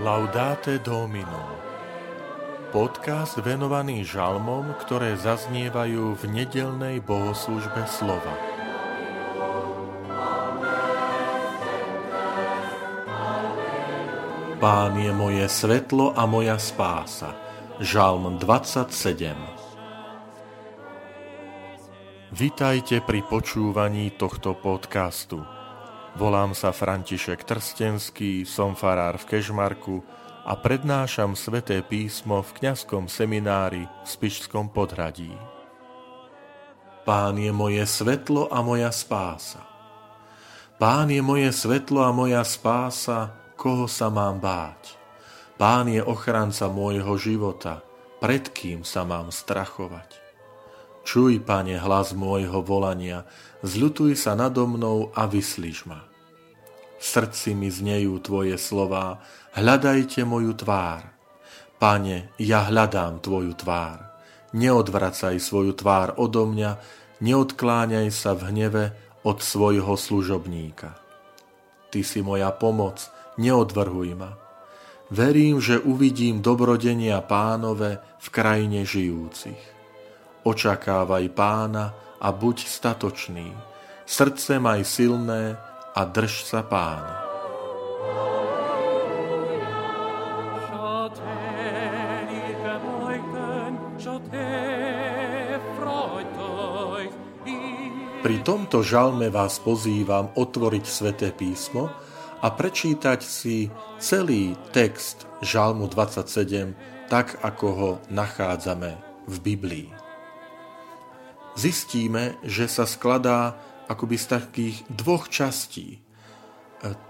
Laudate Domino Podcast venovaný žalmom, ktoré zaznievajú v nedelnej bohoslužbe slova. Pán je moje svetlo a moja spása. Žalm 27 Vitajte pri počúvaní tohto podcastu. Volám sa František Trstenský, som farár v Kežmarku a prednášam sveté písmo v kňazskom seminári v Spišskom podhradí. Pán je moje svetlo a moja spása. Pán je moje svetlo a moja spása, koho sa mám báť. Pán je ochranca môjho života, pred kým sa mám strachovať. Čuj, pane, hlas môjho volania, zľutuj sa nado mnou a vyslíš ma. V srdci mi znejú tvoje slová, hľadajte moju tvár. Pane, ja hľadám tvoju tvár. Neodvracaj svoju tvár odo mňa, neodkláňaj sa v hneve od svojho služobníka. Ty si moja pomoc, neodvrhuj ma. Verím, že uvidím dobrodenia pánove v krajine žijúcich. Očakávaj pána a buď statočný. Srdce maj silné a drž sa pána. Pri tomto žalme vás pozývam otvoriť sväté písmo a prečítať si celý text žalmu 27 tak, ako ho nachádzame v Biblii zistíme, že sa skladá akoby z takých dvoch častí. E,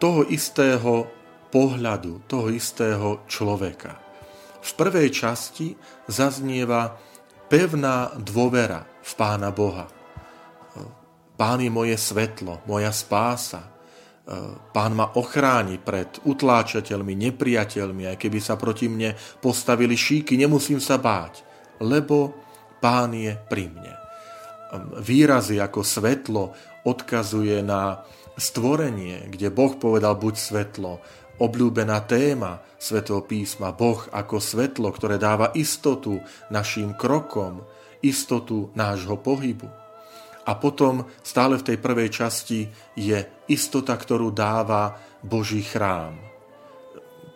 toho istého pohľadu, toho istého človeka. V prvej časti zaznieva pevná dôvera v Pána Boha. E, Pán je moje svetlo, moja spása. E, Pán ma ochráni pred utláčateľmi, nepriateľmi, aj keby sa proti mne postavili šíky, nemusím sa báť, lebo Pán je pri mne výrazy ako svetlo odkazuje na stvorenie, kde Boh povedal buď svetlo, obľúbená téma Svetého písma, Boh ako svetlo, ktoré dáva istotu našim krokom, istotu nášho pohybu. A potom stále v tej prvej časti je istota, ktorú dáva Boží chrám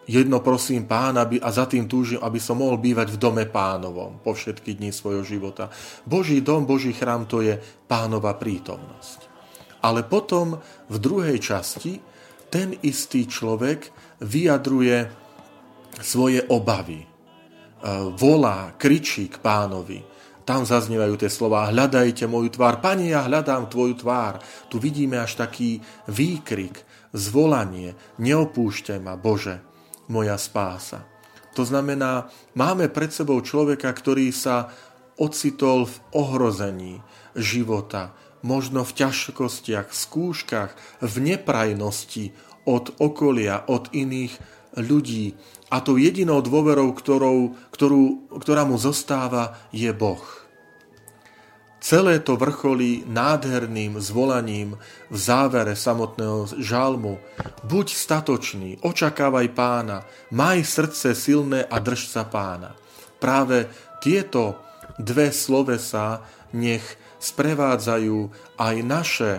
Jedno prosím pána aby, a za tým túžim, aby som mohol bývať v dome pánovom po všetky dni svojho života. Boží dom, Boží chrám to je pánova prítomnosť. Ale potom v druhej časti ten istý človek vyjadruje svoje obavy. E, volá, kričí k pánovi. Tam zaznievajú tie slova, hľadajte moju tvár. Pane, ja hľadám tvoju tvár. Tu vidíme až taký výkrik, zvolanie, neopúšťaj ma, Bože moja spása. To znamená, máme pred sebou človeka, ktorý sa ocitol v ohrození života, možno v ťažkostiach, skúškach, v neprajnosti od okolia, od iných ľudí. A tou jedinou dôverou, ktorou, ktorú, ktorá mu zostáva, je Boh. Celé to vrcholí nádherným zvolaním v závere samotného žalmu. Buď statočný, očakávaj pána, maj srdce silné a drž sa pána. Práve tieto dve slovesa nech sprevádzajú aj naše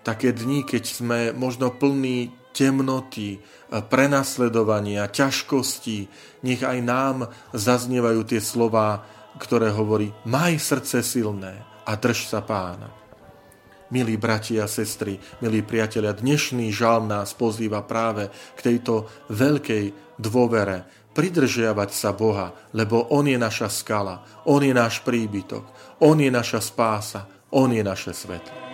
také dni, keď sme možno plní temnoty, prenasledovania, ťažkosti. Nech aj nám zaznievajú tie slova, ktoré hovorí, maj srdce silné a drž sa pána. Milí bratia a sestry, milí priatelia, dnešný žalm nás pozýva práve k tejto veľkej dôvere, pridržiavať sa Boha, lebo On je naša skala, On je náš príbytok, On je naša spása, On je naše svetlo.